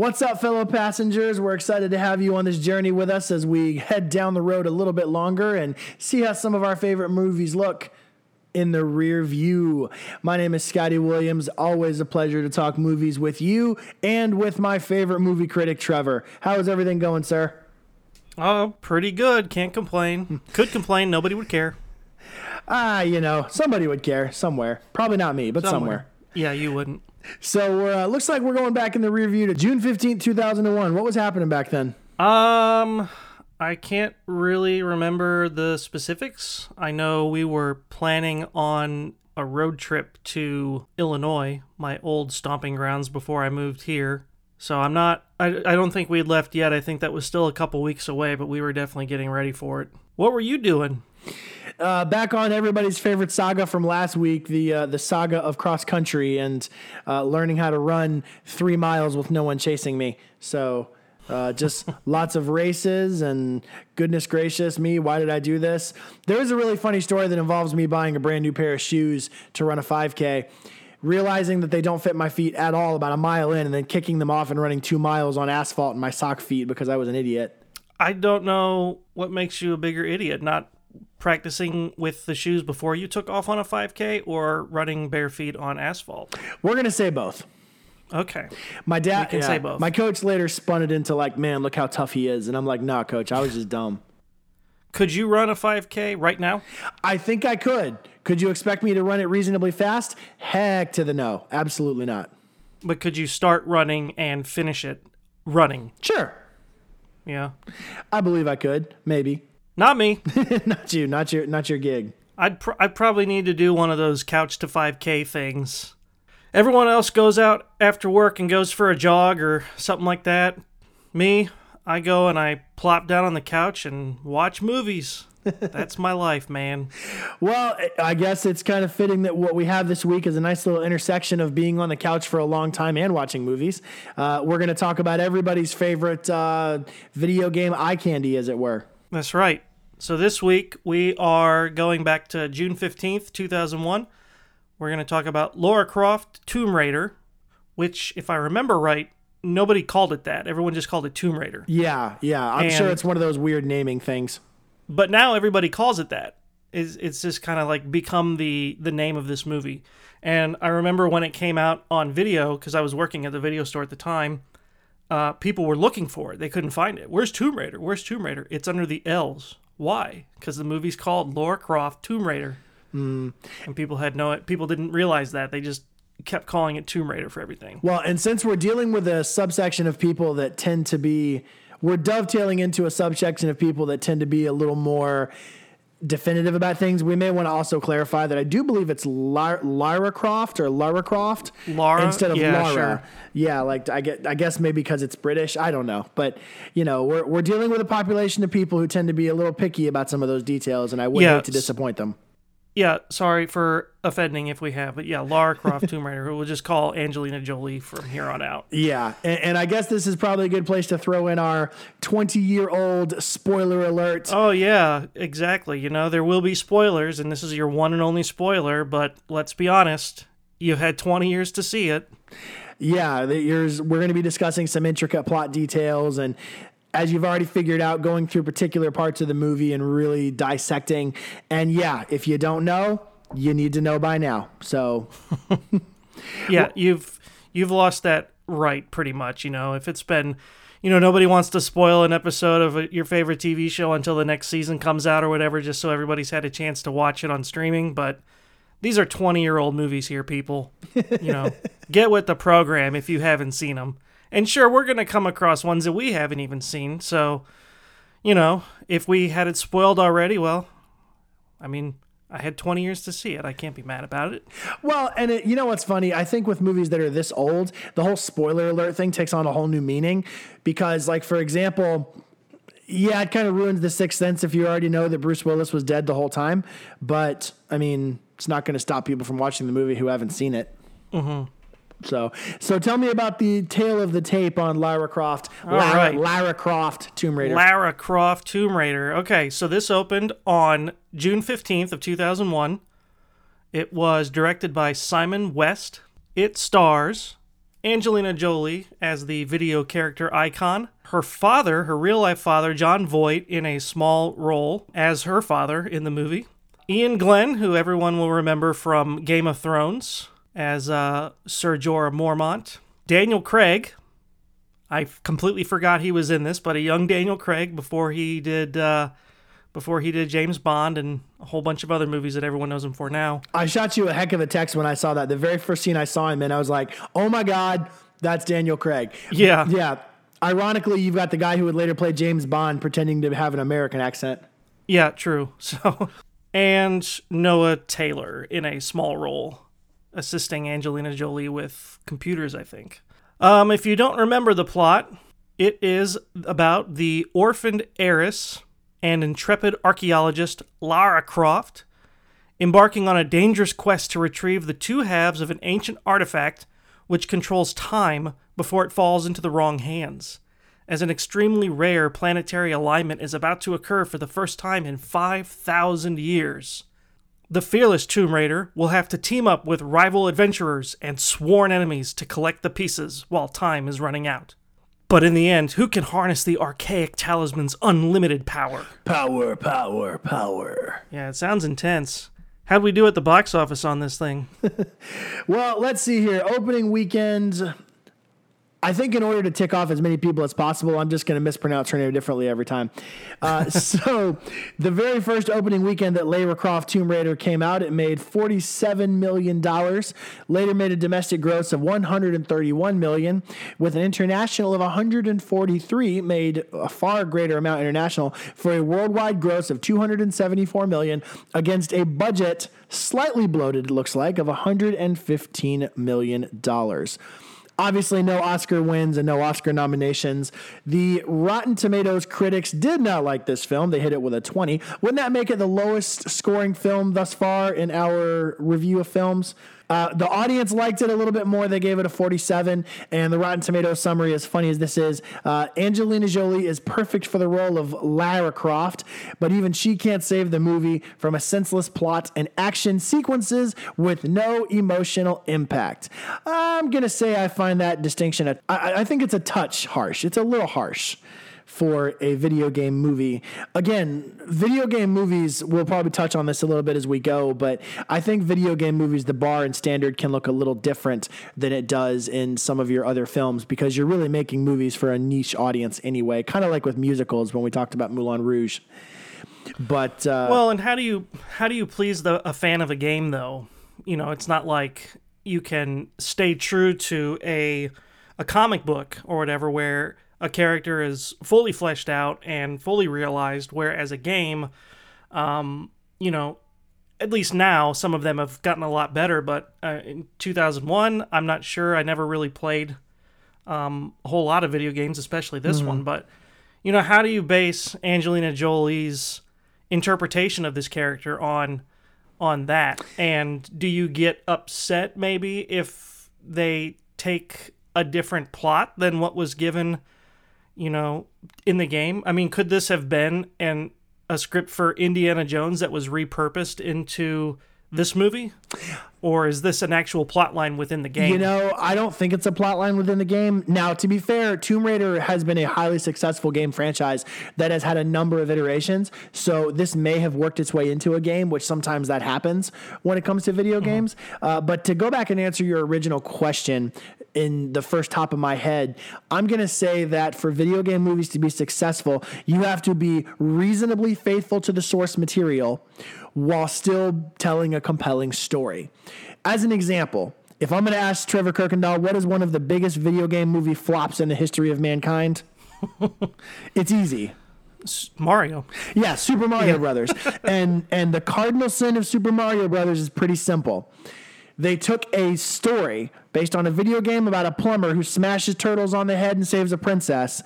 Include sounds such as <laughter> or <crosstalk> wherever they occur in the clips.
What's up, fellow passengers? We're excited to have you on this journey with us as we head down the road a little bit longer and see how some of our favorite movies look in the rear view. My name is Scotty Williams. Always a pleasure to talk movies with you and with my favorite movie critic, Trevor. How is everything going, sir? Oh, pretty good. Can't complain. Could complain. Nobody would care. Ah, you know, somebody would care somewhere. Probably not me, but somewhere. Yeah, you wouldn't. So uh, looks like we're going back in the rear view to June 15th, 2001. What was happening back then? Um, I can't really remember the specifics. I know we were planning on a road trip to Illinois, my old stomping grounds before I moved here. So I'm not I, I don't think we had left yet. I think that was still a couple weeks away, but we were definitely getting ready for it. What were you doing? Uh, back on everybody's favorite saga from last week, the uh, the saga of cross country and uh, learning how to run three miles with no one chasing me. So uh, just <laughs> lots of races and goodness gracious me, why did I do this? There is a really funny story that involves me buying a brand new pair of shoes to run a 5K. Realizing that they don't fit my feet at all about a mile in, and then kicking them off and running two miles on asphalt in my sock feet because I was an idiot. I don't know what makes you a bigger idiot, not practicing with the shoes before you took off on a 5K or running bare feet on asphalt? We're going to say both. Okay. My dad We can yeah, say both. My coach later spun it into like, man, look how tough he is. And I'm like, nah, coach, I was just dumb. Could you run a 5K right now? I think I could. Could you expect me to run it reasonably fast? Heck to the no. Absolutely not. But could you start running and finish it running? Sure. Yeah. I believe I could. Maybe. Not me. <laughs> not you. Not your not your gig. I'd pr- I'd probably need to do one of those couch to 5K things. Everyone else goes out after work and goes for a jog or something like that. Me, I go and I plop down on the couch and watch movies. <laughs> That's my life, man. Well, I guess it's kind of fitting that what we have this week is a nice little intersection of being on the couch for a long time and watching movies. Uh, we're going to talk about everybody's favorite uh, video game eye candy, as it were. That's right. So this week we are going back to June 15th, 2001. We're going to talk about Laura Croft Tomb Raider, which, if I remember right, nobody called it that. Everyone just called it Tomb Raider. Yeah, yeah. I'm sure it's one of those weird naming things. But now everybody calls it that. It's, it's just kind of like become the the name of this movie. And I remember when it came out on video because I was working at the video store at the time. Uh, people were looking for it. They couldn't find it. Where's Tomb Raider? Where's Tomb Raider? It's under the L's. Why? Because the movie's called Laura Croft Tomb Raider. Hmm. And people had no. People didn't realize that. They just kept calling it Tomb Raider for everything. Well, and since we're dealing with a subsection of people that tend to be, we're dovetailing into a subsection of people that tend to be a little more definitive about things. We may want to also clarify that I do believe it's Lar- Lara Croft or Lara Croft Lara? instead of Yeah, Lara. sure. Yeah, like I get, I guess maybe because it's British. I don't know, but you know, we're we're dealing with a population of people who tend to be a little picky about some of those details, and I would Yeah, hate to disappoint them. Yeah, sorry for offending if we have, but yeah, Lara Croft Tomb Raider, who we'll just call Angelina Jolie from here on out. Yeah, and, and I guess this is probably a good place to throw in our 20 year old spoiler alert. Oh yeah, exactly. You know, there will be spoilers, and this is your one and only spoiler. But let's be honest, you've had 20 years to see it. Yeah, the, yours, we're going to be discussing some intricate plot details and. As you've already figured out, going through particular parts of the movie and really dissecting. And yeah, if you don't know, you need to know by now. So, <laughs> Yeah, you've you've lost that right pretty much. You know, if it's been, you know, nobody wants to spoil an episode of a, your favorite TV show until the next season comes out or whatever, just so everybody's had a chance to watch it on streaming. But these are 20 year old movies here, people. You know, <laughs> get with the program if you haven't seen them. And sure, we're going to come across ones that we haven't even seen. So, you know, if we had it spoiled already, well, I mean, I had 20 years to see it. I can't be mad about it. well, and it, you know what's funny? I think with movies that are this old, the whole spoiler alert thing takes on a whole new meaning. Because, like, for example, yeah, it kind of ruins the sixth sense if you already know that Bruce Willis was dead the whole time. But I mean, it's not going to stop people from watching the movie who haven't seen it. Mm-hmm. So, so tell me about the tale of the tape on Lara Croft, Lara, right. Lara Croft Tomb Raider. Lara Croft Tomb Raider. Okay, so this opened on June 15th of 2001. It was directed by Simon West. It stars Angelina Jolie as the video character icon. Her father, her real life father, Jon Voight, in a small role as her father in the movie. Iain Glen, who everyone will remember from Game of Thrones as uh, Sir Jorah Mormont. Daniel Craig. I completely forgot he was in this, but a young Daniel Craig before he did uh, before he did James Bond and a whole bunch of other movies that everyone knows him for now. I shot you a heck of a text when I saw that. The very first scene I saw him in, I was like, "Oh my god, that's Daniel Craig." Yeah, yeah. Ironically, you've got the guy who would later play James Bond pretending to have an American accent. Yeah, true. <laughs> So, and Noah Taylor in a small role, assisting Angelina Jolie with computers. I think. Um, if you don't remember the plot, it is about the orphaned heiress and intrepid archaeologist Lara Croft embarking on a dangerous quest to retrieve the two halves of an ancient artifact which controls time before it falls into the wrong hands, as an extremely rare planetary alignment is about to occur for the first time in 5,000 years. The fearless Tomb Raider will have to team up with rival adventurers and sworn enemies to collect the pieces while time is running out. But in the end, who can harness the archaic talisman's unlimited power? Power, power, power. Yeah, it sounds intense. How'd we do at the box office on this thing? <laughs> well, let's see here. Opening weekend, I think in order to tick off as many people as possible, I'm just going to mispronounce her name differently every time. Uh, <laughs> so, the very first opening weekend that Lara Croft Tomb Raider came out, it made $47 million. Later made a domestic gross of 131 million, with an international of 143, made a far greater amount international for a worldwide gross of 274 million against a budget slightly bloated, it looks like, of $115 million. Obviously, no Oscar wins and no Oscar nominations. The Rotten Tomatoes critics did not like this film. They hit it with a 20. Wouldn't that make it the lowest scoring film thus far in our review of films? Uh, the audience liked it a little bit more. They gave it a 47. And the Rotten Tomatoes summary, as funny as this is, uh, Angelina Jolie is perfect for the role of Lara Croft, but even she can't save the movie from a senseless plot and action sequences with no emotional impact. I'm going to say I find that distinction, I, I think it's a touch harsh. It's a little harsh for a video game movie. Again, video game movies, we'll probably touch on this a little bit as we go, but I think video game movies, the bar and standard can look a little different than it does in some of your other films because you're really making movies for a niche audience anyway, kind of like with musicals when we talked about Moulin Rouge. But uh, well, and how do you how do you please the a fan of a game though? You know, it's not like you can stay true to a a comic book or whatever where a character is fully fleshed out and fully realized, whereas a game, um, you know, at least now some of them have gotten a lot better. But uh, in 2001, I'm not sure. I never really played um, a whole lot of video games, especially this mm-hmm. one. But you know, how do you base Angelina Jolie's interpretation of this character on on that? And do you get upset maybe if they take a different plot than what was given? You know, in the game. I mean, could this have been an a script for Indiana Jones that was repurposed into this movie? Or is this an actual plot line within the game? You know, I don't think it's a plot line within the game. Now, to be fair, Tomb Raider has been a highly successful game franchise that has had a number of iterations. So this may have worked its way into a game, which sometimes that happens when it comes to video mm-hmm. games. Uh, but to go back and answer your original question in the first top of my head, I'm going to say that for video game movies to be successful, you have to be reasonably faithful to the source material while still telling a compelling story. As an example, if I'm going to ask Trevor Kirkendall what is one of the biggest video game movie flops in the history of mankind, <laughs> it's easy. Mario. Yeah, Super Mario yeah. Brothers. and and the cardinal sin of Super Mario Brothers is pretty simple. They took a story based on a video game about a plumber who smashes turtles on the head and saves a princess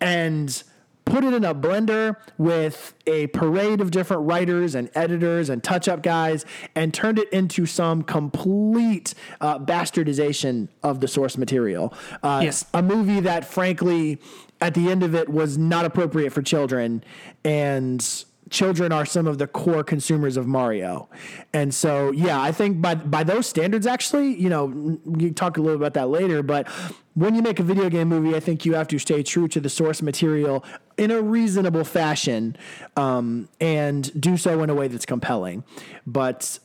and put it in a blender with a parade of different writers and editors and touch up guys and turned it into some complete uh, bastardization of the source material. Uh, yes. A movie that, frankly, at the end of it was not appropriate for children and children are some of the core consumers of Mario. And so, yeah, I think by by those standards, actually, you know, you talk a little about that later, but when you make a video game movie, I think you have to stay true to the source material in a reasonable fashion um, and do so in a way that's compelling. But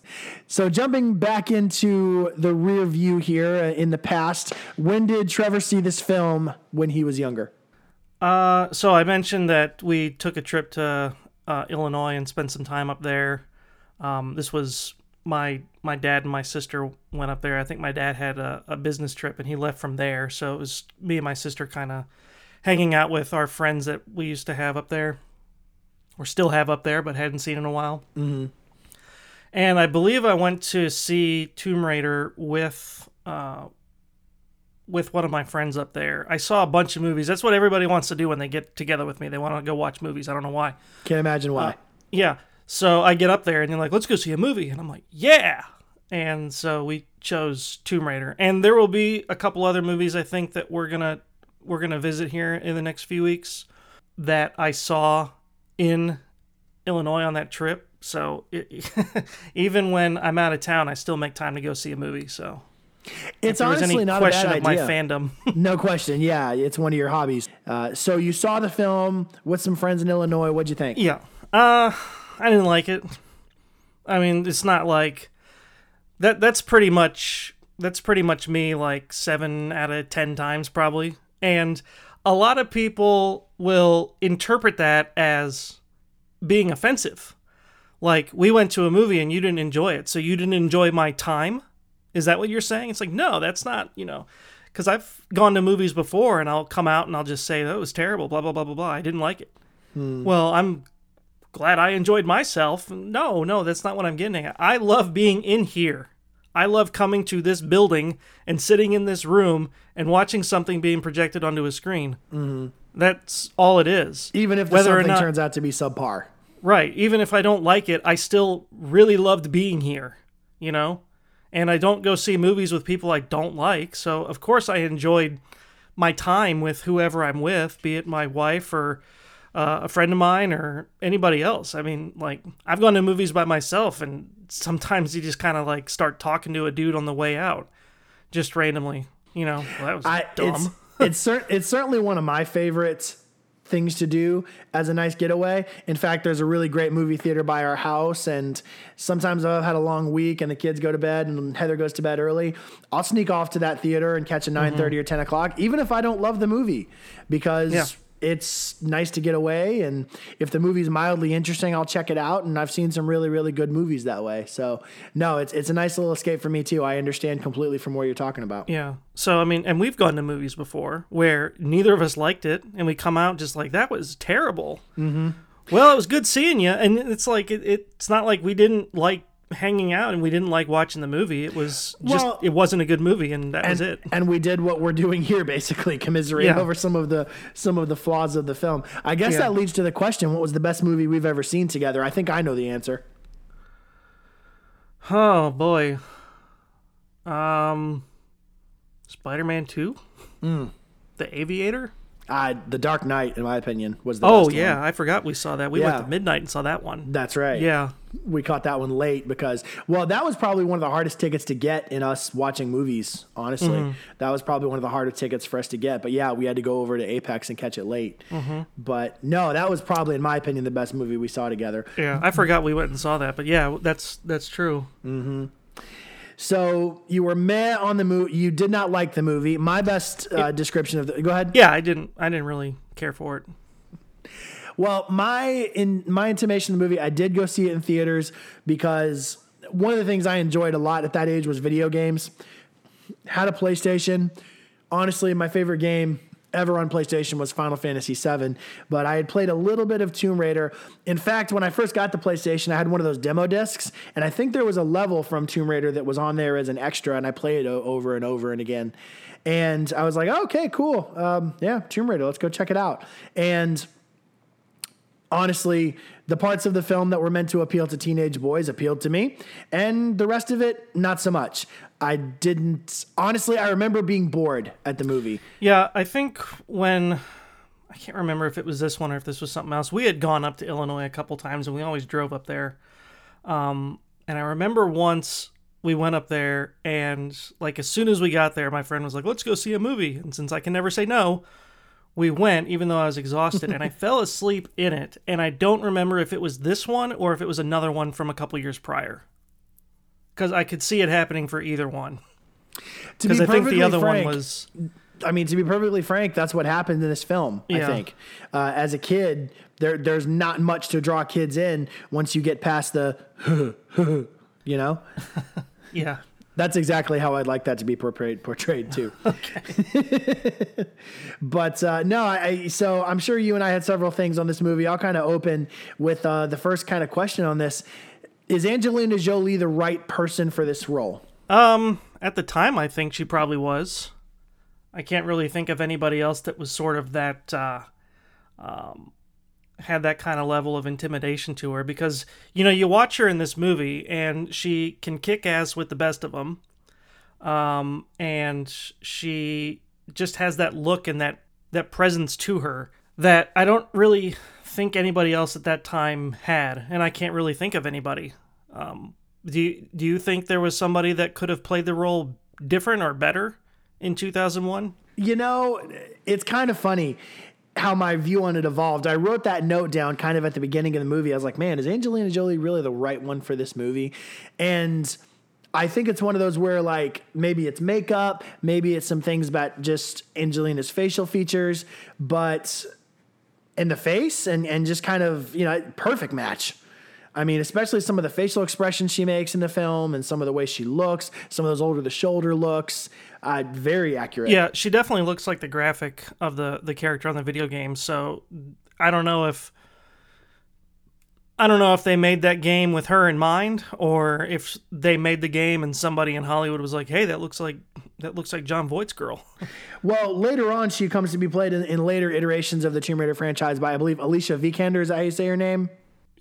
so jumping back into the rear view here uh, in the past, when did Trevor see this film when he was younger? Uh, so I mentioned that we took a trip to uh, Illinois and spent some time up there. Um, this was my my dad and my sister went up there. I think my dad had a, a business trip and he left from there, so it was me and my sister kind of hanging out with our friends that we used to have up there, or still have up there, but hadn't seen in a while. Mm-hmm. And I believe I went to see Tomb Raider with uh, with one of my friends up there. I saw a bunch of movies. That's what everybody wants to do when they get together with me. They want to go watch movies. I don't know why. Can't imagine why. Uh, yeah. So I get up there and they're like, let's go see a movie. And I'm like, yeah. And so we chose Tomb Raider. And there will be a couple other movies I think that we're going to we're going to visit here in the next few weeks that I saw in Illinois on that trip. So it, <laughs> even when I'm out of town, I still make time to go see a movie. So it's honestly not a bad of idea. my fandom. <laughs> no question. Yeah, it's one of your hobbies. Uh, so you saw the film with some friends in Illinois. What'd you think? Yeah. Uh, I didn't like it. I mean, it's not like that. That's pretty much that's pretty much me. Like seven out of ten times probably. And a lot of people will interpret that as being offensive. Like we went to a movie and you didn't enjoy it, so you didn't enjoy my time is that what you're saying? It's like, no, that's not, you know, because I've gone to movies before and I'll come out and I'll just say, that was terrible, blah, blah, blah, blah, blah. I didn't like it. Hmm. Well, I'm glad I enjoyed myself. No, no, that's not what I'm getting at. I love being in here. I love coming to this building and sitting in this room and watching something being projected onto a screen. Mm-hmm. That's all it is. Even if Whether something not, turns out to be subpar. Right. Even if I don't like it, I still really loved being here. You know? And I don't go see movies with people I don't like. So of course I enjoyed my time with whoever I'm with, be it my wife or uh, a friend of mine or anybody else. I mean, like I've gone to movies by myself, and sometimes you just kind of like start talking to a dude on the way out, just randomly. You know, well, that was I, dumb. It's, it's, cer- it's certainly one of my favorites things to do as a nice getaway. In fact, there's a really great movie theater by our house, and sometimes I've had a long week and the kids go to bed and Heather goes to bed early. I'll sneak off to that theater and catch a 9:30 mm-hmm. or 10 o'clock, even if I don't love the movie, because. Yeah it's nice to get away and if the movie's mildly interesting i'll check it out and i've seen some really really good movies that way. So no it's, it's a nice little escape for me too. I understand completely from where you're talking about. Yeah. So i mean and we've gone to movies before where neither of us liked it and we come out just like that was terrible. Mm-hmm. well it was good seeing you and it's like it, it's not like we didn't like hanging out and we didn't like watching the movie. It was just well, it wasn't a good movie and that and, was it. And we did what we're doing here basically <laughs> commiserating yeah. over some of the some of the flaws of the film. I guess yeah. that leads to the question, what was the best movie we've ever seen together? I think I know the answer. Oh boy. Um Spider-Man 2? Mm. The Aviator? Uh, the Dark Knight, in my opinion, was the oh yeah, one. I forgot we saw that. We yeah. went to midnight and saw that one. That's right. Yeah, we caught that one late because well, that was probably one of the hardest tickets to get in us watching movies. Honestly, mm-hmm. that was probably one of the harder tickets for us to get. But yeah, we had to go over to Apex and catch it late. Mm-hmm. But no, that was probably, in my opinion, the best movie we saw together. Yeah, I forgot we went and saw that, but yeah, that's that's true. Mm-hmm. So you were meh on the movie. You did not like the movie. My best uh, description of the. Go ahead. Yeah, I didn't. I didn't really care for it. Well, my in my intimation of the movie, I did go see it in theaters because one of the things I enjoyed a lot at that age was video games. Had a PlayStation. Honestly, my favorite game ever on PlayStation was Final Fantasy VII, but I had played a little bit of Tomb Raider. In fact, when I first got the PlayStation, I had one of those demo discs, and I think there was a level from Tomb Raider that was on there as an extra, and I played it over and over and again. And I was like, okay, cool. Um, yeah, Tomb Raider, let's go check it out. And honestly, the parts of the film that were meant to appeal to teenage boys appealed to me, and the rest of it, not so much. I didn't honestly. I remember being bored at the movie. Yeah, I think when I can't remember if it was this one or if this was something else. We had gone up to Illinois a couple times and we always drove up there. Um, and I remember once we went up there and like as soon as we got there, my friend was like, "Let's go see a movie." And since I can never say no, we went even though I was exhausted and I <laughs> fell asleep in it. And I don't remember if it was this one or if it was another one from a couple years prior. Cuz I could see it happening for either one. To be Cuz I think the other frank, one was I mean, to be perfectly frank, that's what happened in this film. I think, uh, as a kid, there there's not much to draw kids in once you get past the, <laughs> you know. <laughs> yeah. That's exactly how I'd like that to be portrayed portrayed too. <laughs> Okay. <laughs> but uh, no, I, I so I'm sure you and I had several things on this movie. I'll kind of open with uh, the first kind of question on this: Is Angelina Jolie the right person for this role? Um, at the time, I think she probably was. I can't really think of anybody else that was sort of that, uh, um, had that kind of level of intimidation to her because, you know, you watch her in this movie and she can kick ass with the best of them. Um, and she just has that look and that, that presence to her that I don't really think anybody else at that time had. And I can't really think of anybody. Um, do you, do you think there was somebody that could have played the role different or better in 2001? You know, it's kind of funny how my view on it evolved. I wrote that note down kind of at the beginning of the movie. I was like, man, is Angelina Jolie really the right one for this movie? And I think it's one of those where like maybe it's makeup, maybe it's some things about just Angelina's facial features, but in the face and and just kind of, you know, perfect match. I mean, especially some of the facial expressions she makes in the film and some of the way she looks, some of those over the shoulder looks, uh, very accurate. Yeah, she definitely looks like the graphic of the the character on the video game. So I don't know if I don't know if they made that game with her in mind or if they made the game and somebody in Hollywood was like, "Hey, that looks like that looks like Jon Voight's girl." <laughs> Well, later on, she comes to be played in, in later iterations of the Tomb Raider franchise by, I believe, Alicia Vikander. Is that how you say her name?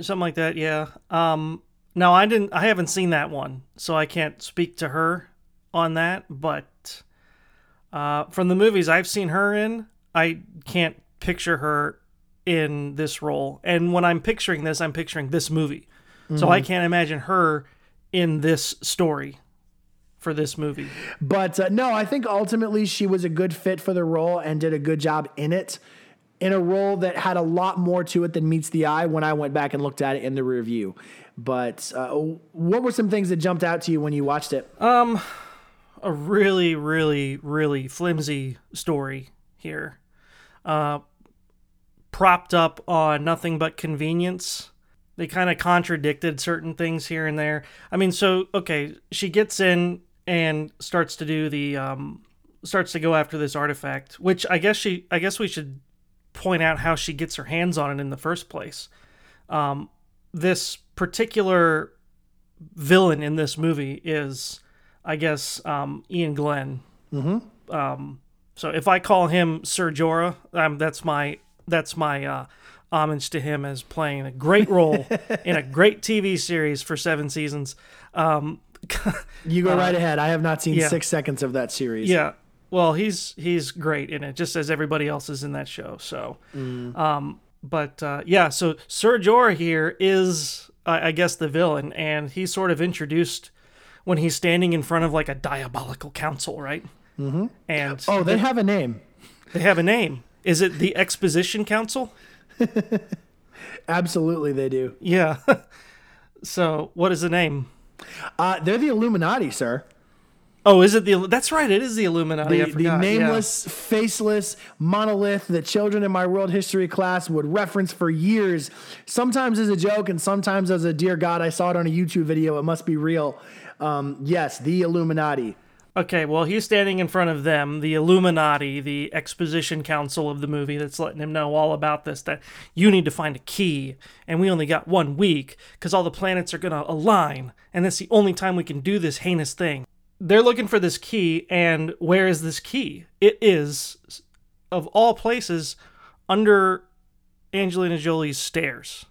Something like that, yeah. Um no, I didn't I haven't seen that one, so I can't speak to her on that, but uh from the movies I've seen her in, I can't picture her in this role. And when I'm picturing this, I'm picturing this movie. So I can't imagine her in this story for this movie. But uh, no, I think ultimately she was a good fit for the role and did a good job in it. In a role that had a lot more to it than meets the eye when I went back and looked at it in the review. But uh, what were some things that jumped out to you when you watched it? A really, really, really flimsy story here. Uh, propped up on nothing but convenience. They kind of contradicted certain things here and there. I mean, so okay, she gets in and starts to do the um, starts to go after this artifact, which I guess she I guess we should point out how she gets her hands on it in the first place. Um, this particular villain in this movie is, I guess, um, Iain Glen. Mm-hmm. Um, so if I call him Sir Jorah, um, that's my that's my uh, homage to him as playing a great role in a great TV series for seven seasons. Um, <laughs> You go right ahead. I have not seen Uh, yeah. six seconds of that series. yeah, well, he's he's great in it, just as everybody else is in that show. So, um, but uh, yeah, so Sir Jorah here is, I I guess, the villain, and he's sort of introduced when he's standing in front of like a diabolical council, right? Mm-hmm. And Oh, they have a name. they have a name. Is it the Exposition Council? <laughs> Absolutely, they do. Yeah. <laughs> so, what is the name? Uh, they're the Illuminati, sir. Oh, is it the? That's right. It is the Illuminati. I The, the forgot, yeah. nameless, faceless monolith that children in my world history class would reference for years, sometimes as a joke and sometimes as a dear God, I saw it on a YouTube video. It must be real. Um, yes, the Illuminati. Okay, well, he's standing in front of them, the Illuminati, the exposition council of the movie that's letting him know all about this that you need to find a key, and we only got one week because all the planets are going to align, and that's the only time we can do this heinous thing. They're looking for this key, and where is this key? It is, of all places, under Angelina Jolie's stairs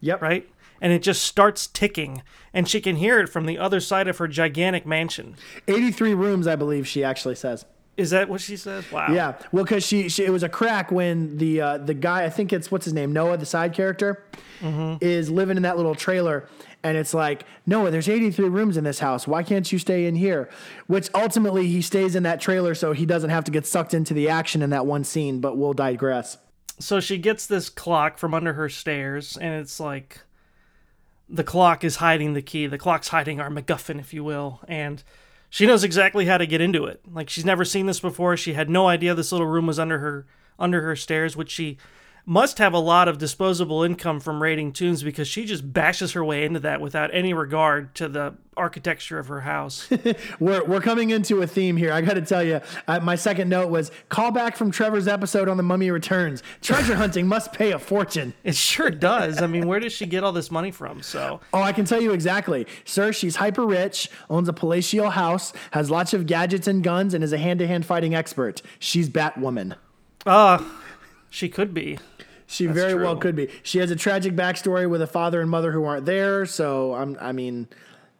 Yep. right? And it just starts ticking, and she can hear it from the other side of her gigantic mansion. 83 rooms, I believe she actually says. Is that what she says? Wow. Yeah, well, because she, she it was a crack when the uh, the guy I think it's what's his name Noah the side character is living in that little trailer, and it's like Noah, there's 83 rooms in this house. Why can't you stay in here? Which ultimately he stays in that trailer so he doesn't have to get sucked into the action in that one scene. But we'll digress. So she gets this clock from under her stairs, and it's like the clock is hiding the key. The clock's hiding our MacGuffin, if you will, and she knows exactly how to get into it. Like she's never seen this before. She had no idea this little room was under her under her stairs, which she must have a lot of disposable income from raiding tunes because she just bashes her way into that without any regard to the architecture of her house. <laughs> We're, we're coming into a theme here. I got to tell you, uh, my second note was callback from Trevor's episode on The Mummy Returns. Treasure hunting must pay a fortune. <laughs> it sure does. I mean, where does she get all this money from? So Oh, I can tell you exactly. Sir, she's hyper rich, owns a palatial house, has lots of gadgets and guns, and is a hand to hand fighting expert. She's Batwoman. uh she could be. She very well could be. She has a tragic backstory with a father and mother who aren't there. So, I'm, I mean,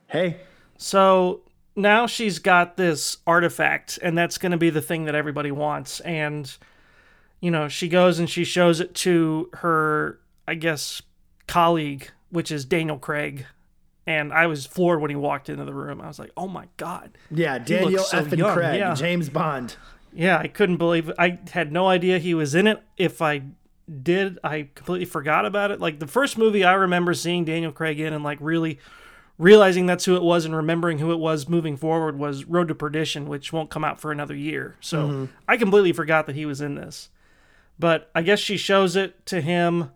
hey, So now she's got this artifact, and that's going to be the thing that everybody wants. And, you know, she goes and she shows it to her, I guess, colleague, which is Daniel Craig. And I was floored when he walked into the room. I was like, oh my God. yeah, Daniel so F. and young, Craig, yeah. James Bond. Yeah, I couldn't believe it. I had no idea he was in it. If I did, I completely forgot about it. Like the first movie I remember seeing Daniel Craig in and like really realizing that's who it was and remembering who it was moving forward was Road to Perdition, which won't come out for another year. So I completely forgot that he was in this. But I guess she shows it to him,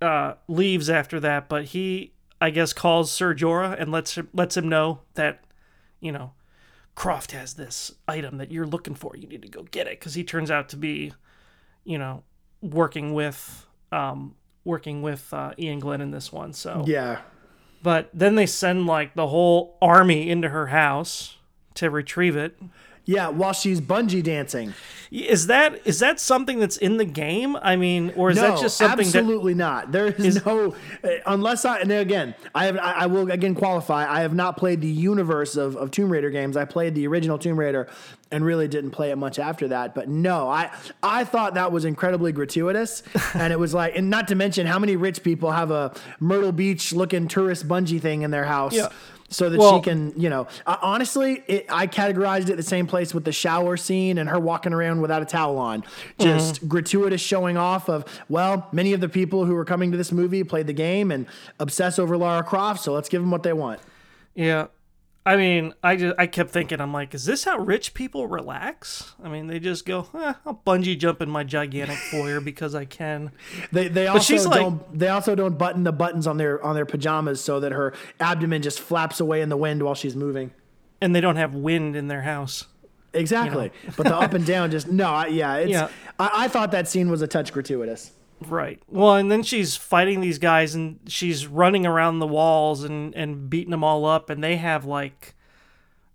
uh, leaves after that, but he I guess calls Sir Jorah and lets him, lets him know that, you know, Croft has this item that you're looking for. You need to go get it because he turns out to be, you know, working with um working with uh, Iain Glen in this one. So, Yeah. but then they send like the whole army into her house to retrieve it. Yeah, while she's bungee dancing. Is that is that something that's in the game? I mean, or is no, that just something that absolutely not. There is, no uh, unless I and again I have I, I will again qualify. I have not played the universe of, of Tomb Raider games. I played the original Tomb Raider and really didn't play it much after that. But no, I I thought that was incredibly gratuitous, <laughs> and it was like, and not to mention how many rich people have a Myrtle Beach looking tourist bungee thing in their house. Yeah. So that Well- she can, you know, uh, honestly, it, I categorized it the same place with the shower scene and her walking around without a towel on. Just Mm-hmm. gratuitous showing off of, well, many of the people who are coming to this movie played the game and obsess over Lara Croft, so let's give them what they want. Yeah. I mean, I just I kept thinking, I'm like, is this how rich people relax? I mean, they just go, eh, I'll bungee jump in my gigantic <laughs> foyer because I can. They they also don't they also don't button the buttons on their on their pajamas so that her abdomen just flaps away in the wind while she's moving. And they don't have wind in their house. Exactly, but the up and <laughs> down just no, I, yeah, it's. Yeah. I, I thought that scene was a touch gratuitous. Right. Well, and then she's fighting these guys and she's running around the walls and, and beating them all up, and they have like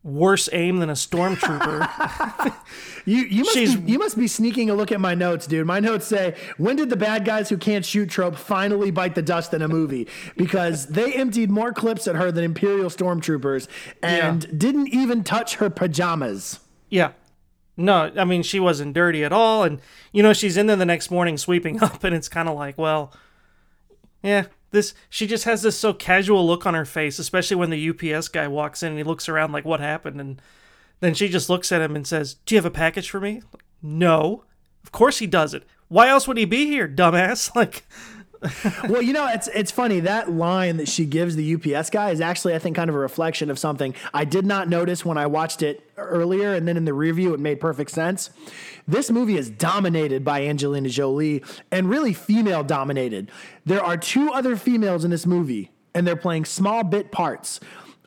worse aim than a stormtrooper. <laughs> You you must She's- be, you must be sneaking a look at my notes, dude. My notes say, "When did the bad guys who can't shoot trope finally bite the dust in a movie?" Because they emptied more clips at her than Imperial stormtroopers and didn't even touch her pajamas. yeah. No, I mean, she wasn't dirty at all. And, you know, she's in there the next morning sweeping <laughs> up, and it's kind of like, well, yeah, this, she just has this so casual look on her face, especially when the UPS guy walks in and he looks around like, what happened? And then she just looks at him and says, Do you have a package for me? No. Of course he doesn't. Why else would he be here, dumbass? <laughs> Like, <laughs> well, you know, it's it's funny that line that she gives the UPS guy is actually, I think, kind of a reflection of something I did not notice when I watched it earlier, and then in the review, it made perfect sense. This movie is dominated by Angelina Jolie and really female dominated. There are two other females in this movie, and they're playing small bit parts.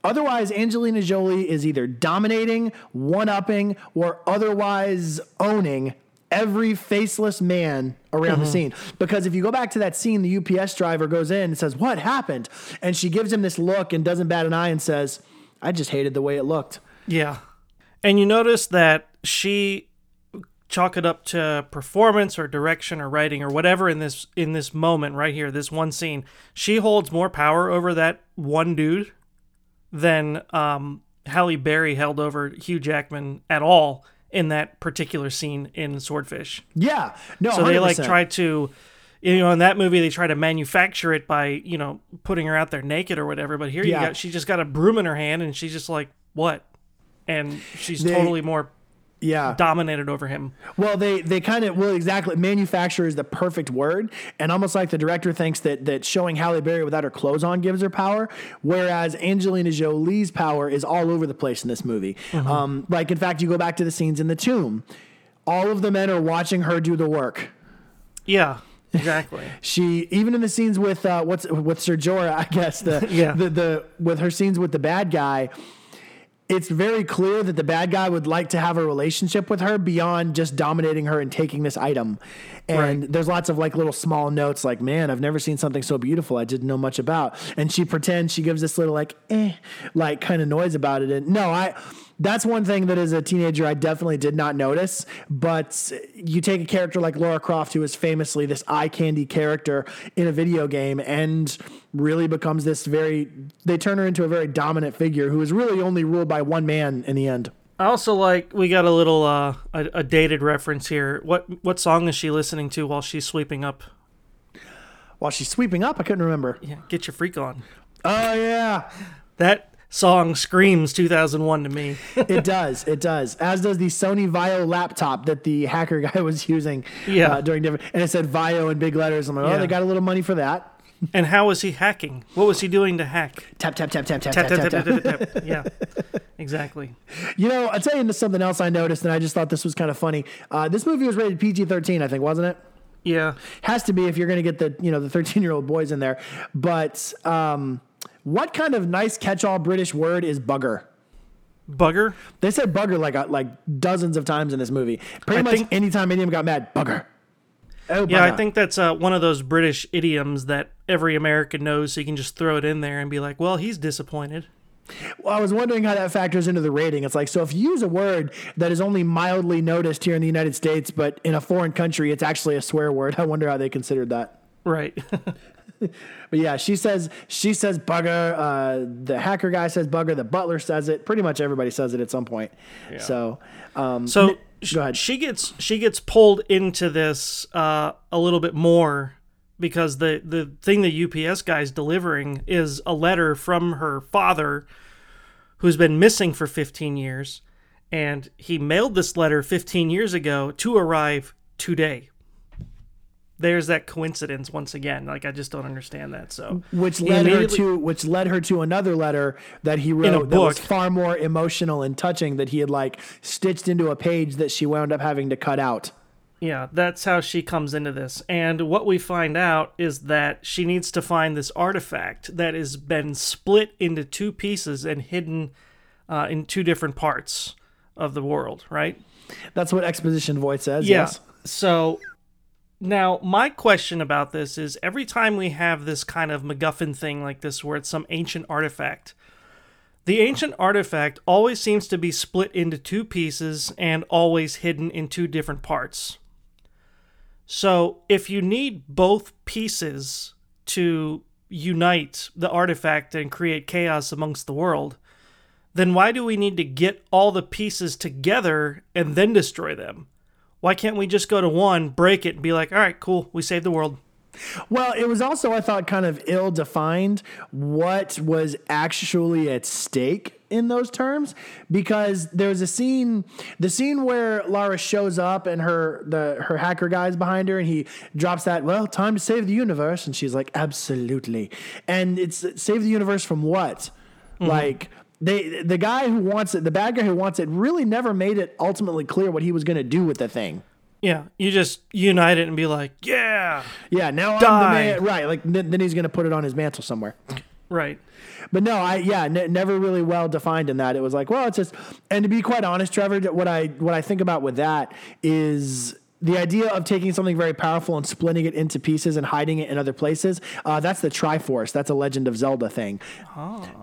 Otherwise, Angelina Jolie is either dominating, one upping, or otherwise owning every faceless man around the scene. Because if you go back to that scene, the UPS driver goes in and says, What happened? And she gives him this look and doesn't bat an eye and says, I just hated the way it looked. yeah. And you notice that she chalk it up to performance or direction or writing or whatever in this in this moment right here, this one scene. She holds more power over that one dude than um, Halle Berry held over Hugh Jackman at all in that particular scene in Swordfish. Yeah, no. So they like try to, you know, in that movie they try to manufacture it by you know putting her out there naked or whatever. But here Yeah. you got she just got a broom in her hand and she's just like what, and she's They- totally more Yeah. dominated over him. Well, they they kind of well exactly manufacture is the perfect word, and almost like the director thinks that that showing Halle Berry without her clothes on gives her power, whereas Angelina Jolie's power is all over the place in this movie. Um, like in fact, you go back to the scenes in the tomb, all of the men are watching her do the work. Yeah, exactly. <laughs> She even in the scenes with uh, what's with Sir Jorah, I guess the <laughs> Yeah. the the with her scenes with the bad guy. It's very clear that the bad guy would like to have a relationship with her beyond just dominating her and taking this item. And Right. there's lots of like little small notes like, man, I've never seen something so beautiful I didn't know much about. And she pretends she gives this little like eh like kind of noise about it. And no, I that's one thing that as a teenager I definitely did not notice. But you take a character like Laura Croft, who is famously this eye candy character in a video game, and really becomes this very they turn her into a very dominant figure who is really only ruled by one man in the end. I also like we got a little uh, a, a dated reference here. What what song is she listening to while she's sweeping up? While she's sweeping up, I couldn't remember. Yeah, get your freak on. Oh yeah. That song screams 2001 to me. <laughs> it does. It does. As does the Sony VAIO laptop that the hacker guy was using Yeah. uh, during different. And it said VAIO in big letters. I'm like, oh, Yeah. they got a little money for that. and how was he hacking? What was he doing to hack? Tap tap tap tap tap Tap, tap tap, tap. tap, tap. tap. Yeah, exactly. <laughs> You know, I'll tell you something else I noticed, and I just thought this was kind of funny. Uh, this movie was rated PG-13, I think, wasn't it? Yeah. Has to be if you're going to get the you know the 13 year old boys in there. But um, what kind of nice catch-all British word is bugger? Bugger? They said bugger like uh, like dozens of times in this movie. Pretty I much think- anytime any of them got mad, bugger. Oh, Yeah, I think that's uh, one of those British idioms that every American knows, so you can just throw it in there and be like, well, he's disappointed. Well, I was wondering how that factors into the rating. It's like, so if you use a word that is only mildly noticed here in the United States, but in a foreign country, it's actually a swear word. <laughs> I wonder how they considered that. Right. <laughs> <laughs> But yeah, she says she says bugger. Uh, the hacker guy says bugger. The butler says it. Pretty much everybody says it at some point. So, um, So go ahead. she gets she gets pulled into this uh, a little bit more because the the thing the UPS guy's delivering is a letter from her father who's been missing for 15 years and he mailed this letter 15 years ago to arrive today. There's that coincidence once again. Like I just don't understand that. So which led her to which led her to another letter that he wrote a that was book. far more emotional and touching that he had like stitched into a page that she wound up having to cut out. Yeah, that's how she comes into this. And what we find out is that she needs to find this artifact that has been split into two pieces and hidden uh, in two different parts of the world, right? That's what exposition voice says. Yeah. Yes. So now my question about this is every time we have this kind of MacGuffin thing like this where it's some ancient artifact, the ancient artifact always seems to be split into two pieces and always hidden in two different parts. So if you need both pieces to unite the artifact and create chaos amongst the world, then why do we need to get all the pieces together and then destroy them? Why can't we just go to one, break it, and be like, all right, cool, we saved the world? Well, it was also, I thought, kind of ill defined what was actually at stake in those terms because there's a scene the scene where Lara shows up and her the her hacker guy's behind her and he drops that well time to save the universe and she's like absolutely. And it's save the universe from what? Mm-hmm. Like they the guy who wants it the bad guy who wants it really never made it ultimately clear what he was going to do with the thing Yeah, you just unite it and be like, yeah, yeah now I'm Die. the man right like then, then he's going to put it on his mantle somewhere right. But no, I yeah, ne- never really well defined in that. It was like, well, it's just, and to be quite honest, Trevor, what I what I think about with that is the idea of taking something very powerful and splitting it into pieces and hiding it in other places. Uh, that's the Triforce. That's a Legend of Zelda thing.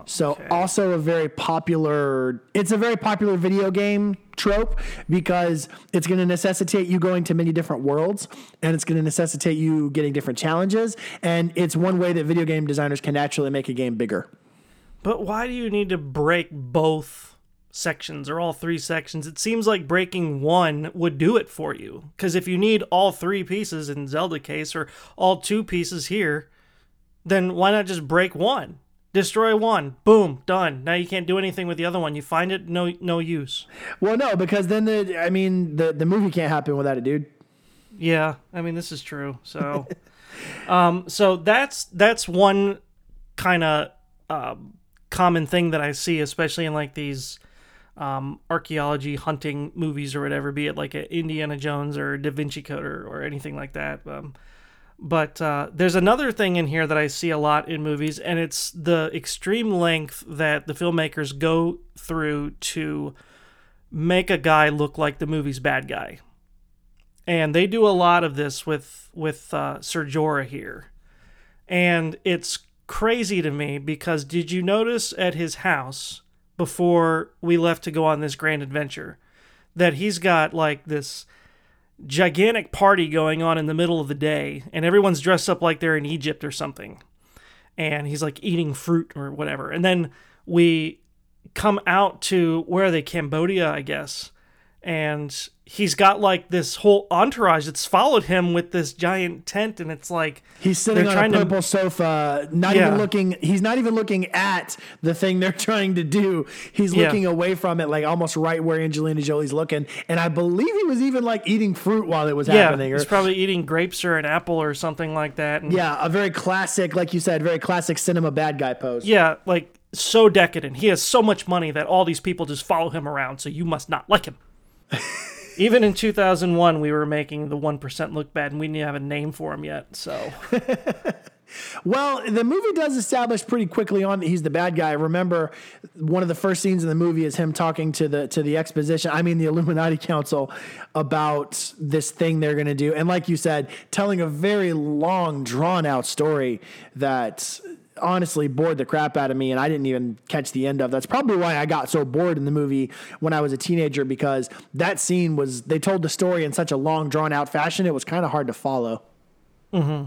So also a very popular. It's a very popular video game trope because it's going to necessitate you going to many different worlds and it's going to necessitate you getting different challenges and it's one way that video game designers can naturally make a game bigger. But why do you need to break both sections or all three sections. It seems like breaking one would do it for you. Because if you need all three pieces in Zelda case or all two pieces here, then why not just break one? Destroy one, boom, done. Now you can't do anything with the other one. You find it no no use. Well, no, because then the I mean the the movie can't happen without it, dude. Yeah, I mean this is true. So, <laughs> um, so that's that's one kind of uh, common thing that I see, especially in like these um, archaeology hunting movies or whatever, be it like a Indiana Jones or Da Vinci Code or, or anything like that. Um, but uh, there's another thing in here that I see a lot in movies, and it's the extreme length that the filmmakers go through to make a guy look like the movie's bad guy. And they do a lot of this with with uh, Ser Jorah here, and it's crazy to me because did you notice at his house before we left to go on this grand adventure that he's got like this gigantic party going on in the middle of the day and everyone's dressed up like they're in Egypt or something. And he's like eating fruit or whatever. And then we come out to where are they Cambodia, I guess and he's got like this whole entourage that's followed him with this giant tent and it's like he's sitting on a purple to, sofa not yeah. even looking he's not even looking at the thing they're trying to do he's looking yeah. away from it like almost right where angelina jolie's looking and i believe he was even like eating fruit while it was yeah, happening or, he's probably eating grapes or an apple or something like that and, yeah a very classic like you said very classic cinema bad guy pose yeah like so decadent he has so much money that all these people just follow him around so you must not like him <laughs> even in 2001, we were making the 1% look bad and we didn't have a name for him yet. So. <laughs> well, the movie does establish pretty quickly on that he's the bad guy. Remember, one of the first scenes in the movie is him talking to the to the exposition. I mean, the Illuminati Council about this thing they're going to do, and like you said, telling a very long, drawn out story that honestly bored the crap out of me and I didn't even catch the end of. That's probably why I got so bored in the movie when I was a teenager because that scene was they told the story in such a long drawn out fashion it was kind of hard to follow. Mm-hmm.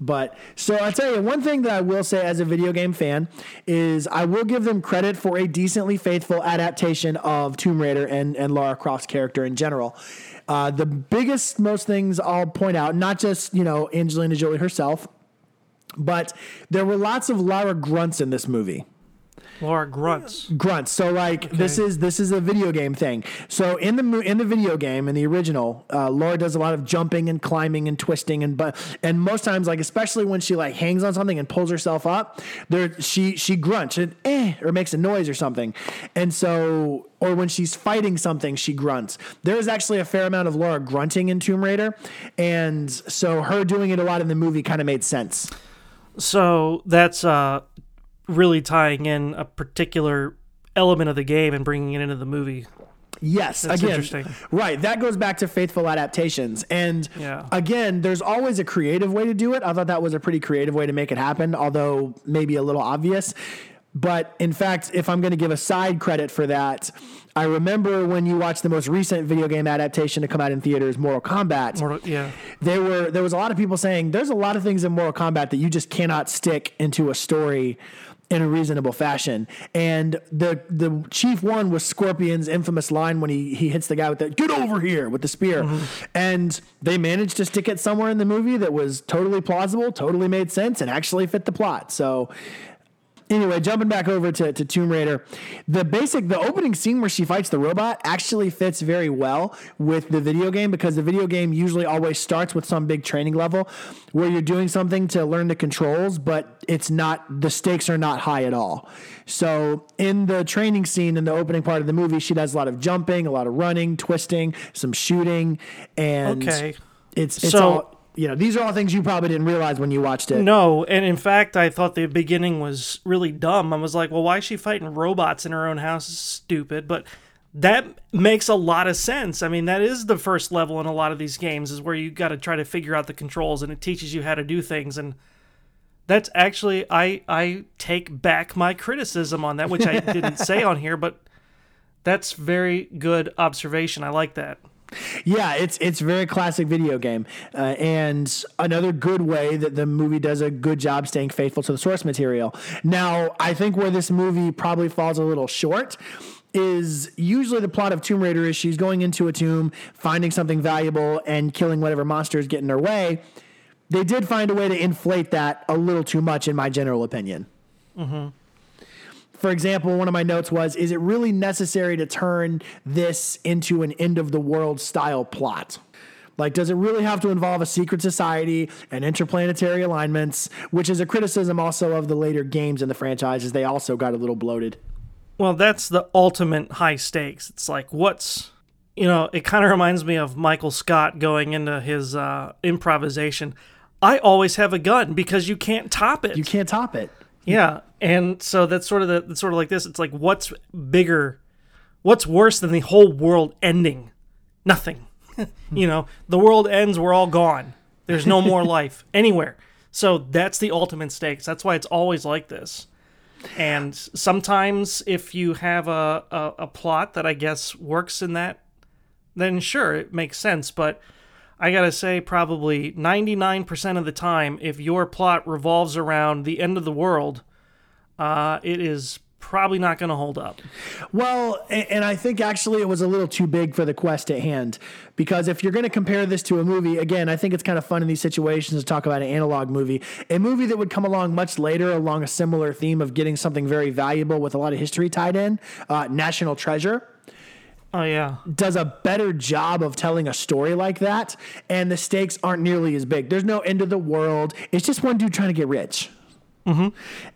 But so I'll tell you one thing that I will say as a video game fan is I will give them credit for a decently faithful adaptation of Tomb Raider and, and Lara Croft's character in general. Uh, the biggest, most things I'll point out, not just, you know, Angelina Jolie herself, but there were lots of Lara grunts in this movie. Laura grunts. Grunts. So like okay. this is this is a video game thing. So in the in the video game in the original, uh, Laura does a lot of jumping and climbing and twisting and but and most times like especially when she like hangs on something and pulls herself up, there she she grunts and eh or makes a noise or something, and so or when she's fighting something she grunts. There is actually a fair amount of Laura grunting in Tomb Raider, and so her doing it a lot in the movie kind of made sense. So that's uh, really tying in a particular element of the game and bringing it into the movie. Yes, That's again, right. That goes back to faithful adaptations, and yeah. again, there's always a creative way to do it. I thought that was a pretty creative way to make it happen, although maybe a little obvious. But in fact, if I'm going to give a side credit for that, I remember when you watched the most recent video game adaptation to come out in theaters, Mortal Kombat. Mortal, yeah. There were there was a lot of people saying there's a lot of things in Mortal Kombat that you just cannot stick into a story in a reasonable fashion. And the the chief one was Scorpion's infamous line when he he hits the guy with the "Get over here" with the spear, mm-hmm. and they managed to stick it somewhere in the movie that was totally plausible, totally made sense, and actually fit the plot. So anyway, jumping back over to, to Tomb Raider, the basic, the opening scene where she fights the robot actually fits very well with the video game because the video game usually always starts with some big training level where you're doing something to learn the controls, but it's not, the stakes are not high at all. So in the training scene in the opening part of the movie, she does a lot of jumping, a lot of running, twisting, some shooting, and okay. it's, it's so, all you know, these are all things you probably didn't realize when you watched it. No, and in fact, I thought the beginning was really dumb. I was like, well, why is she fighting robots in her own house? Stupid. But that makes a lot of sense. I mean, that is the first level in a lot of these games is where you got to try to figure out the controls and it teaches you how to do things and that's actually I I take back my criticism on that, which I <laughs> didn't say on here, but that's very good observation. I like that. Yeah, it's it's very classic video game, uh, and another good way that the movie does a good job staying faithful to the source material. Now, I think where this movie probably falls a little short is usually the plot of Tomb Raider is she's going into a tomb, finding something valuable, and killing whatever monsters get in her way. They did find a way to inflate that a little too much, in my general opinion. For example, one of my notes was Is it really necessary to turn this into an end of the world style plot? Like, does it really have to involve a secret society and interplanetary alignments, which is a criticism also of the later games in the franchises? They also got a little bloated. Well, that's the ultimate high stakes. It's like, what's, you know, it kind of reminds me of Michael Scott going into his uh, improvisation. I always have a gun because you can't top it. You can't top it. Yeah, and so that's sort of the that's sort of like this. It's like what's bigger, what's worse than the whole world ending? Nothing. <laughs> you know, the world ends, we're all gone. There's no more <laughs> life anywhere. So that's the ultimate stakes. That's why it's always like this. And sometimes if you have a, a, a plot that I guess works in that, then sure, it makes sense. But I gotta say, probably 99% of the time, if your plot revolves around the end of the world, uh, it is probably not going to hold up. Well, and I think actually it was a little too big for the quest at hand because if you're going to compare this to a movie, again, I think it's kind of fun in these situations to talk about an analog movie. A movie that would come along much later along a similar theme of getting something very valuable with a lot of history tied in, uh, National Treasure. Oh, yeah. does a better job of telling a story like that, and the stakes aren't nearly as big. There's no end of the world. It's just one dude trying to get rich,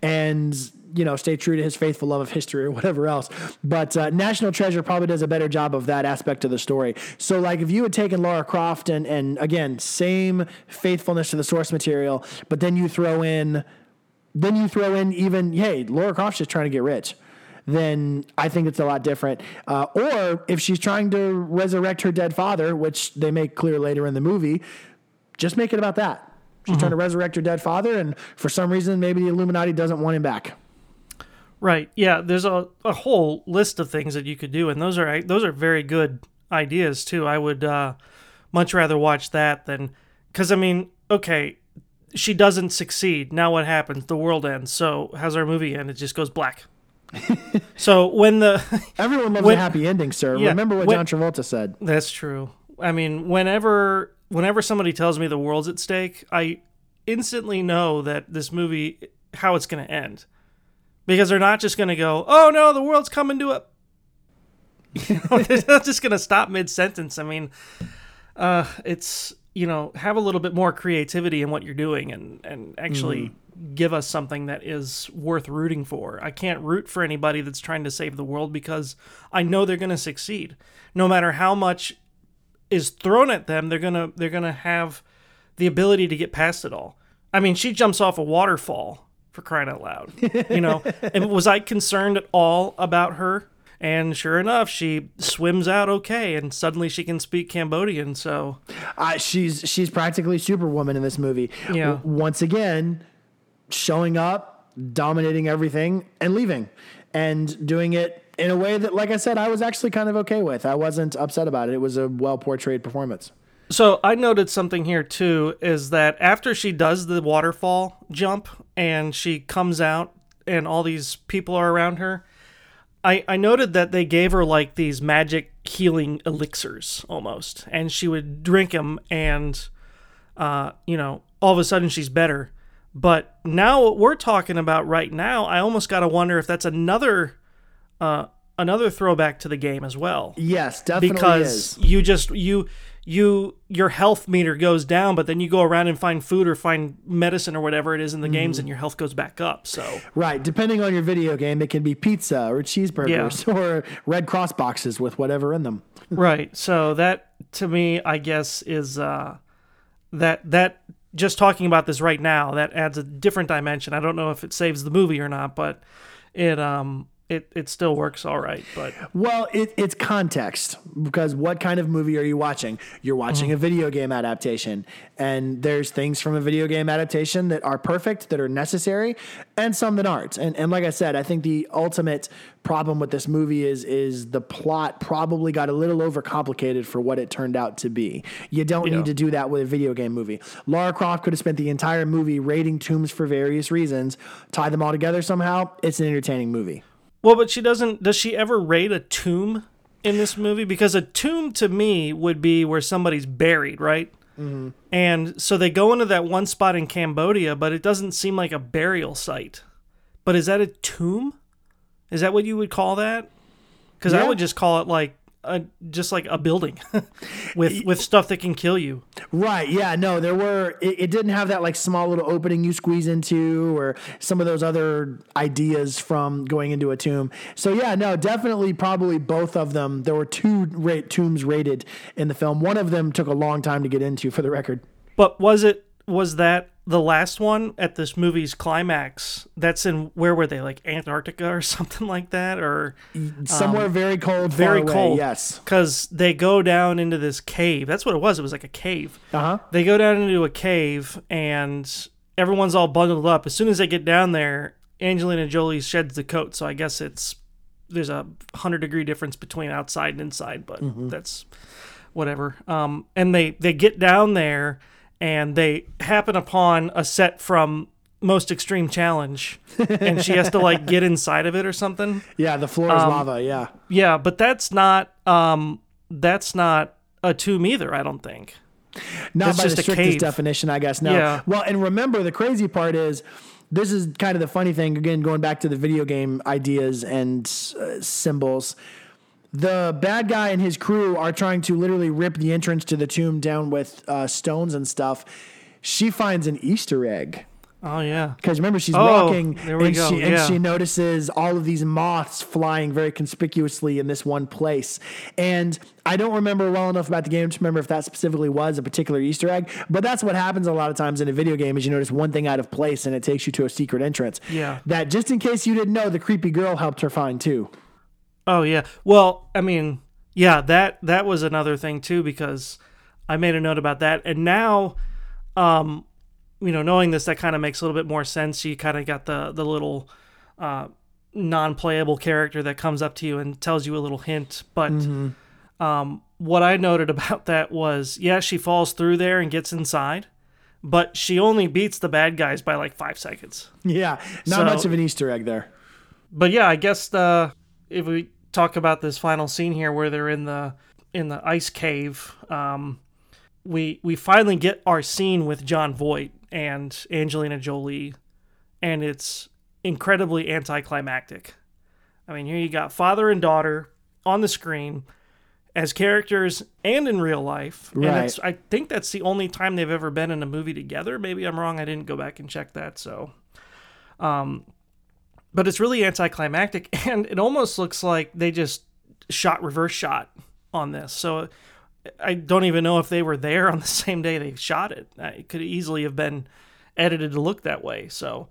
and you know, stay true to his faithful love of history or whatever else. But uh, National Treasure probably does a better job of that aspect of the story. So, like, if you had taken Laura Croft and and again, same faithfulness to the source material, but then you throw in, then you throw in even, hey, Laura Croft's just trying to get rich then I think it's a lot different. Uh, or if she's trying to resurrect her dead father, which they make clear later in the movie, just make it about that. She's trying to resurrect her dead father, and for some reason, maybe the Illuminati doesn't want him back. Right. Yeah. There's a, a whole list of things that you could do, and those are those are very good ideas too. I would uh, much rather watch that than because I mean, okay, she doesn't succeed. Now what happens? The world ends. So how's our movie end? It just goes black. <laughs> so when the <laughs> Everyone loves When- a happy ending, sir. Yeah, Remember what when- John Travolta said. That's true. I mean, whenever whenever somebody tells me the world's at stake, I instantly know that this movie how it's going to end. Because they're not just going to go, "Oh no, the world's coming to a You <laughs> know, they're not just going to stop mid-sentence. I mean, uh it's, you know, have a little bit more creativity in what you're doing and and actually give us something that is worth rooting for. I can't root for anybody that's trying to save the world because I know they're going to succeed. No matter how much is thrown at them, they're going to they're going to have the ability to get past it all. I mean, she jumps off a waterfall for crying out loud. You know, <laughs> and was I concerned at all about her? And sure enough, she swims out okay, and suddenly she can speak Cambodian. So Uh, she's she's practically Superwoman in this movie. Yeah. W- once again, showing up, dominating everything, and leaving, and doing it in a way that, like I said, I was actually kind of okay with. I wasn't upset about it. It was a well portrayed performance. So I noted something here too is that after she does the waterfall jump and she comes out and all these people are around her, I, I noted that they gave her like these magic healing elixirs almost, and she would drink them, and uh, you know, all of a sudden she's better. But now what we're talking about right now, I almost got to wonder if that's another uh, another throwback to the game as well Yes, definitely because is. you just you you your health meter goes down but then you go around and find food or find medicine or whatever it is in the games Mm-hmm. and your health goes back up so Right. Depending on your video game, it can be pizza or cheeseburgers or red cross boxes with whatever in them. <laughs> right so that to me i guess is uh that that just talking about this right now that adds a different dimension. I don't know if it saves the movie or not but it um it, it still works all right but Well, it, it's context because what kind of movie are you watching? You're watching mm. a video game adaptation, and there's things from a video game adaptation that are perfect, that are necessary, and some that aren't. And and like I said, I think the ultimate problem with this movie is is the plot probably got a little overcomplicated for what it turned out to be. You don't Yeah. need to do that with a video game movie. Lara Croft could have spent the entire movie raiding tombs for various reasons, tie them all together somehow. It's an entertaining movie. Well, but she doesn't. Does she ever raid a tomb in this movie? Because a tomb to me would be where somebody's buried, right? Mm-hmm. And so they go into that one spot in Cambodia, but it doesn't seem like a burial site. But is that a tomb? Is that what you would call that? Because yeah. I would just call it like a, just like a building <laughs> with with stuff that can kill you. Right. Yeah. No, there were. It, it, didn't have that like small little opening you squeeze into, or some of those other ideas from going into a tomb. So yeah, no, definitely, probably both of them. There were two rate tombs rated in the film. One of them took a long time to get into, for the record. But was it was that the last one at this movie's climax that's in where were they? Like antarctica or <laughs> something like that or somewhere um, very cold very cold. yes. Because they go down into this cave. That's what it was. It was like a cave. Uh-huh. They go down into a cave and everyone's all bundled up. As soon as they get down there angelina jolie sheds the coat so i guess it's there's a 100 degree difference between outside and inside but mm-hmm. that's whatever. Um and they they get down there and they happen upon a set from most extreme challenge and she has to like get inside of it or something. <laughs> Yeah the floor is um, lava yeah. yeah but that's not um that's not a tomb either i don't think. Not that's by just the strictest definition i guess no. Yeah. well and remember the crazy part is this is kind of the funny thing again going back to the video game ideas and uh, symbols the bad guy and his crew are trying to literally rip the entrance to the tomb down with uh, stones and stuff. She finds an Easter egg. Oh yeah, because remember she's oh, walking and go. she yeah. and she notices all of these moths flying very conspicuously in this one place. And I don't remember well enough about the game to remember if that specifically was a particular Easter egg. But that's what happens a lot of times in a video game is you notice one thing out of place and it takes you to a secret entrance. Yeah, that just in case you didn't know, the creepy girl helped her find too. Oh yeah. Well, I mean, yeah, that that was another thing too because I made a note about that, and now, um, you know, knowing this, that kind of makes a little bit more sense. You kind of got the the little uh, non-playable character that comes up to you and tells you a little hint, but. Mm-hmm. Um, what I noted about that was, yeah, she falls through there and gets inside, but she only beats the bad guys by like five seconds. Yeah, not so, much of an Easter egg there. But yeah, I guess the if we talk about this final scene here where they're in the in the ice cave, um, we we finally get our scene with Jon Voight and Angelina Jolie, and it's incredibly anticlimactic. I mean, here you got father and daughter on the screen as characters and in real life. Right. I think that's the only time they've ever been in a movie together. Maybe I'm wrong. I didn't go back and check that. So, um, but it's really anticlimactic <laughs> and it almost looks like they just shot reverse shot on this. So i don't even know if they were there on the <laughs> same day they shot it. It could easily have been edited to look that way. So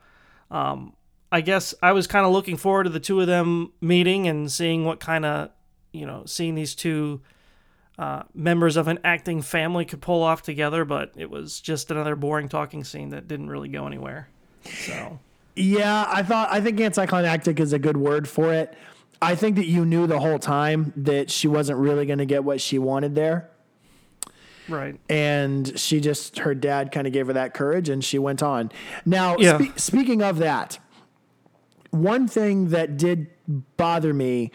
um, i guess i was kind of looking forward to the two of them meeting and seeing what kind of you know seeing these two uh, members of an acting family could pull off together but it was just another boring talking scene that didn't really go anywhere. So yeah, I thought I think anticlimactic is a good word for it. I think that you knew the whole time that she wasn't really going to get what she wanted there. Right. And she just, her dad kind of gave her that courage and she went on. Now, yeah. spe- speaking of that, one thing that did bother me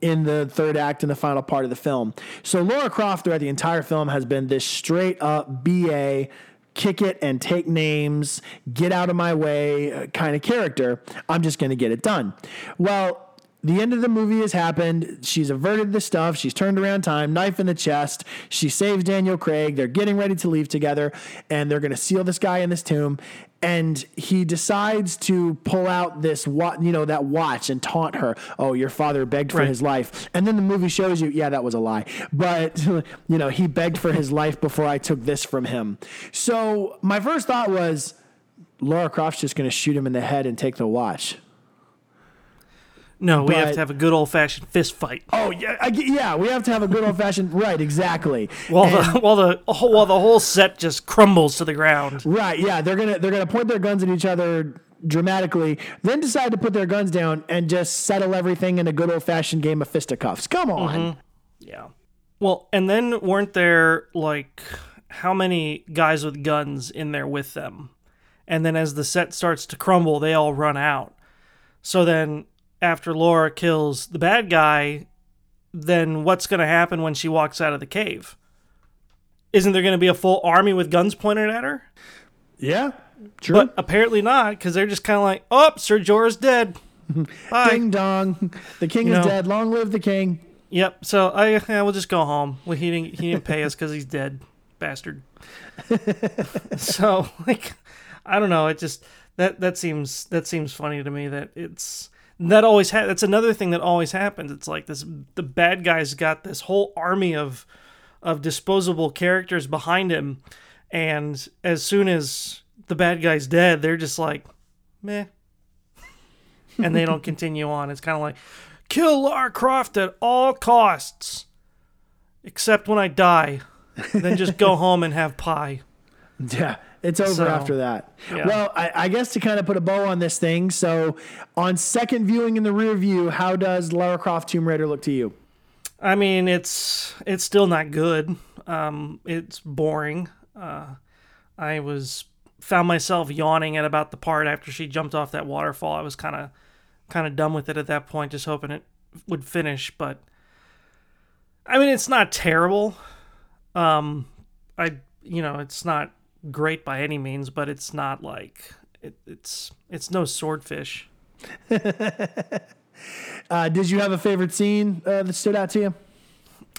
in the third act and the final part of the film. So, Laura Croft throughout the entire film has been this straight up BA kick it and take names, get out of my way uh, kind of character. I'm just going to get it done. Well, the end of the movie has happened. She's averted the stuff. She's turned around time, knife in the chest. She saves Daniel Craig. They're getting ready to leave together, and they're going to seal this guy in this tomb. And he decides to pull out this, you know, that watch and taunt her. Oh, your father begged for right. his life. And then the movie shows you, yeah, that was a lie. But, <laughs> you know, he begged for his life before I took this from him. So my first thought was, Laura Croft's just going to shoot him in the head and take the watch. No, we have to have a good old fashioned fist fight. Oh yeah, I, yeah, we have to have a good old fashioned right, exactly. While and, the <laughs> while the while the whole set just crumbles to the ground. Right, yeah, they're gonna they're gonna point their guns at each other dramatically, then decide to put their guns down and just settle everything in a good old fashioned game of fisticuffs. Come on. Mm-hmm. Yeah. Well, and then weren't there like how many guys with guns in there with them? And then as the set starts to crumble, they all run out. So then after Laura kills the bad guy, then what's going to happen when she walks out of the cave? Isn't there going to be a full army with guns pointed at her? Yeah, true. But apparently not, because they're just kind of like, oh, Ser Jorah's dead. <laughs> Bye. Ding dong, the king You is know. dead. Long live the king. Yep. So I yeah, we'll just go home. Well, he didn't he didn't pay us because he's dead, bastard. <laughs> so like, I don't know. It just that that seems that seems funny to me. That it's that always ha- that's another thing that always happens. It's like this the bad guy's got this whole army of of disposable characters behind him, and as soon as the bad guy's dead, they're just like, meh, and they don't <laughs> continue on. It's kind of like kill Lara Croft at all costs, except when I die. then just go <laughs> home and have pie. <laughs> Yeah, it's over So, after that. yeah. Well, I, I guess to kind of put a bow on this thing, so on second viewing in the rear view, how does Lara Croft Tomb Raider look to you? I mean, it's it's still not good. Um, it's boring. Uh, I was found myself yawning at about the part after she jumped off that waterfall. I was kind of kind of done with it at that point, just hoping it would finish. But I mean, it's not terrible. Um, I you know, it's not great by any means, but it's not like it, it's it's no swordfish. <laughs> Uh, did you have a favorite scene uh, that stood out to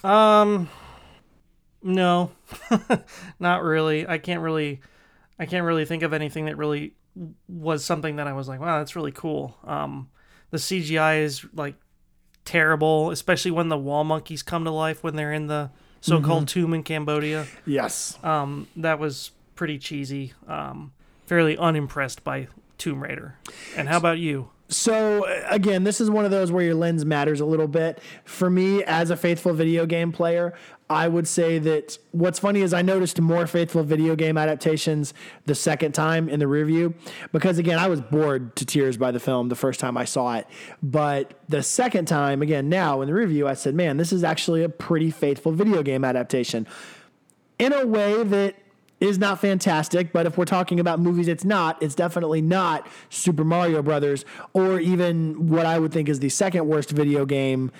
you? Um, no, <laughs> not really. I can't really, I can't really think of anything that really was something that I was like, wow, that's really cool. Um, the CGI is like terrible, especially when the wall monkeys come to life when they're in the so-called tomb in Cambodia. Yes. Um, that was pretty cheesy. Um, fairly unimpressed by Tomb Raider. And how about you? So uh, again, this is one of those where your lens matters a little bit. For me, as a faithful video game player, I would say that what's funny is I noticed more faithful video game adaptations the second time in the review because again, I was bored to tears by the film the first time I saw it. But the second time, again, now in the review, I said, "Man, this is actually a pretty faithful video game adaptation." in a way that is not fantastic, but if we're talking about movies, it's not. It's definitely not Super Mario Brothers or even what I would think is the second worst video game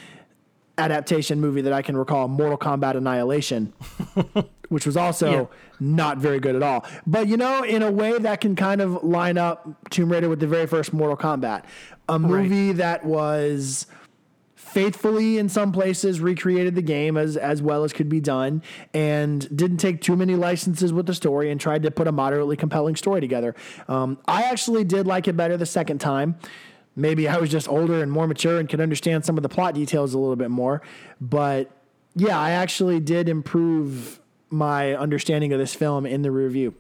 adaptation movie that I can recall, Mortal Kombat Annihilation, <laughs> which was also Yeah. not very good at all. But you know, in a way that can kind of line up Tomb Raider with the very first Mortal Kombat, a movie that was faithfully in some places recreated the game as as well as could be done and didn't take too many licenses with the story and tried to put a moderately compelling story together. Um, i actually did like it better the second time. Maybe i was just older and more mature and could understand some of the plot details a little bit more but yeah i actually did improve my understanding of this film in the review.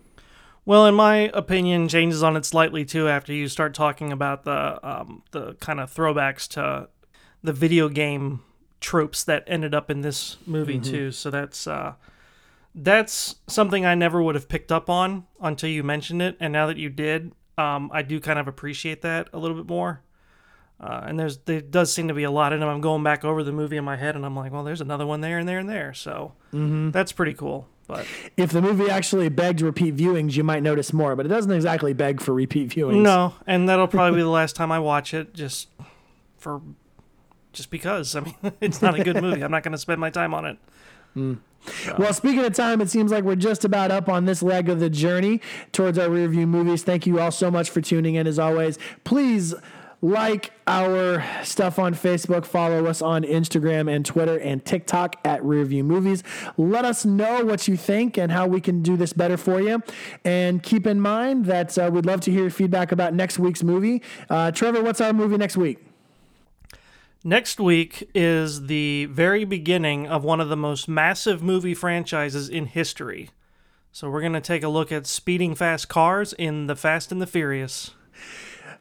Well, in my opinion, changes on it slightly too after you start talking about the um, the kind of throwbacks to the video game tropes that ended up in this movie too. So that's uh, that's something I never would have picked up on until you mentioned it, and now that you did, um, I do kind of appreciate that a little bit more. Uh, and there's there does seem to be a lot in them. I'm going back over the movie in my head, and I'm like, well, there's another one there and there and there. So that's pretty cool. But if the movie actually begged repeat viewings you might notice more but it doesn't exactly beg for repeat viewings No, and that'll probably be the last time I watch it, just for, just because. I mean, <laughs> it's not a good movie. I'm not going to spend my time on it. Well, speaking of time, it seems like we're just about up on this leg of the journey towards our rear view movies. Thank you all so much for tuning in as always. Please like our stuff on Facebook, follow us on Instagram and Twitter and TikTok at Rearview Movies. Let us know what you think and how we can do this better for you. And keep in mind that uh, we'd love to hear your feedback about next week's movie. Uh, Trevor, what's our movie next week? Next week is the very beginning of one of the most massive movie franchises in history. So we're going to take a look at speeding fast cars in The Fast and the Furious.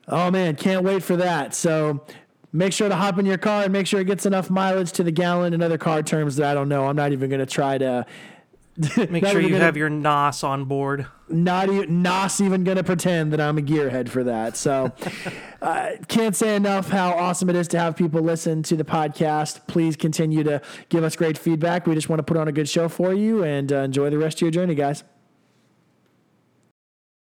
Oh man, can't wait for that. So make sure to hop in your car and make sure it gets enough mileage to the gallon and other car terms that I don't know. I'm not even going to try to. Make sure you gonna- have your NOS on board. Not even not even going to pretend that I'm a gearhead for that. So <laughs> uh, can't say enough how awesome it is to have people listen to the podcast. Please continue to give us great feedback. We just want to put on a good show for you and uh, enjoy the rest of your journey, guys.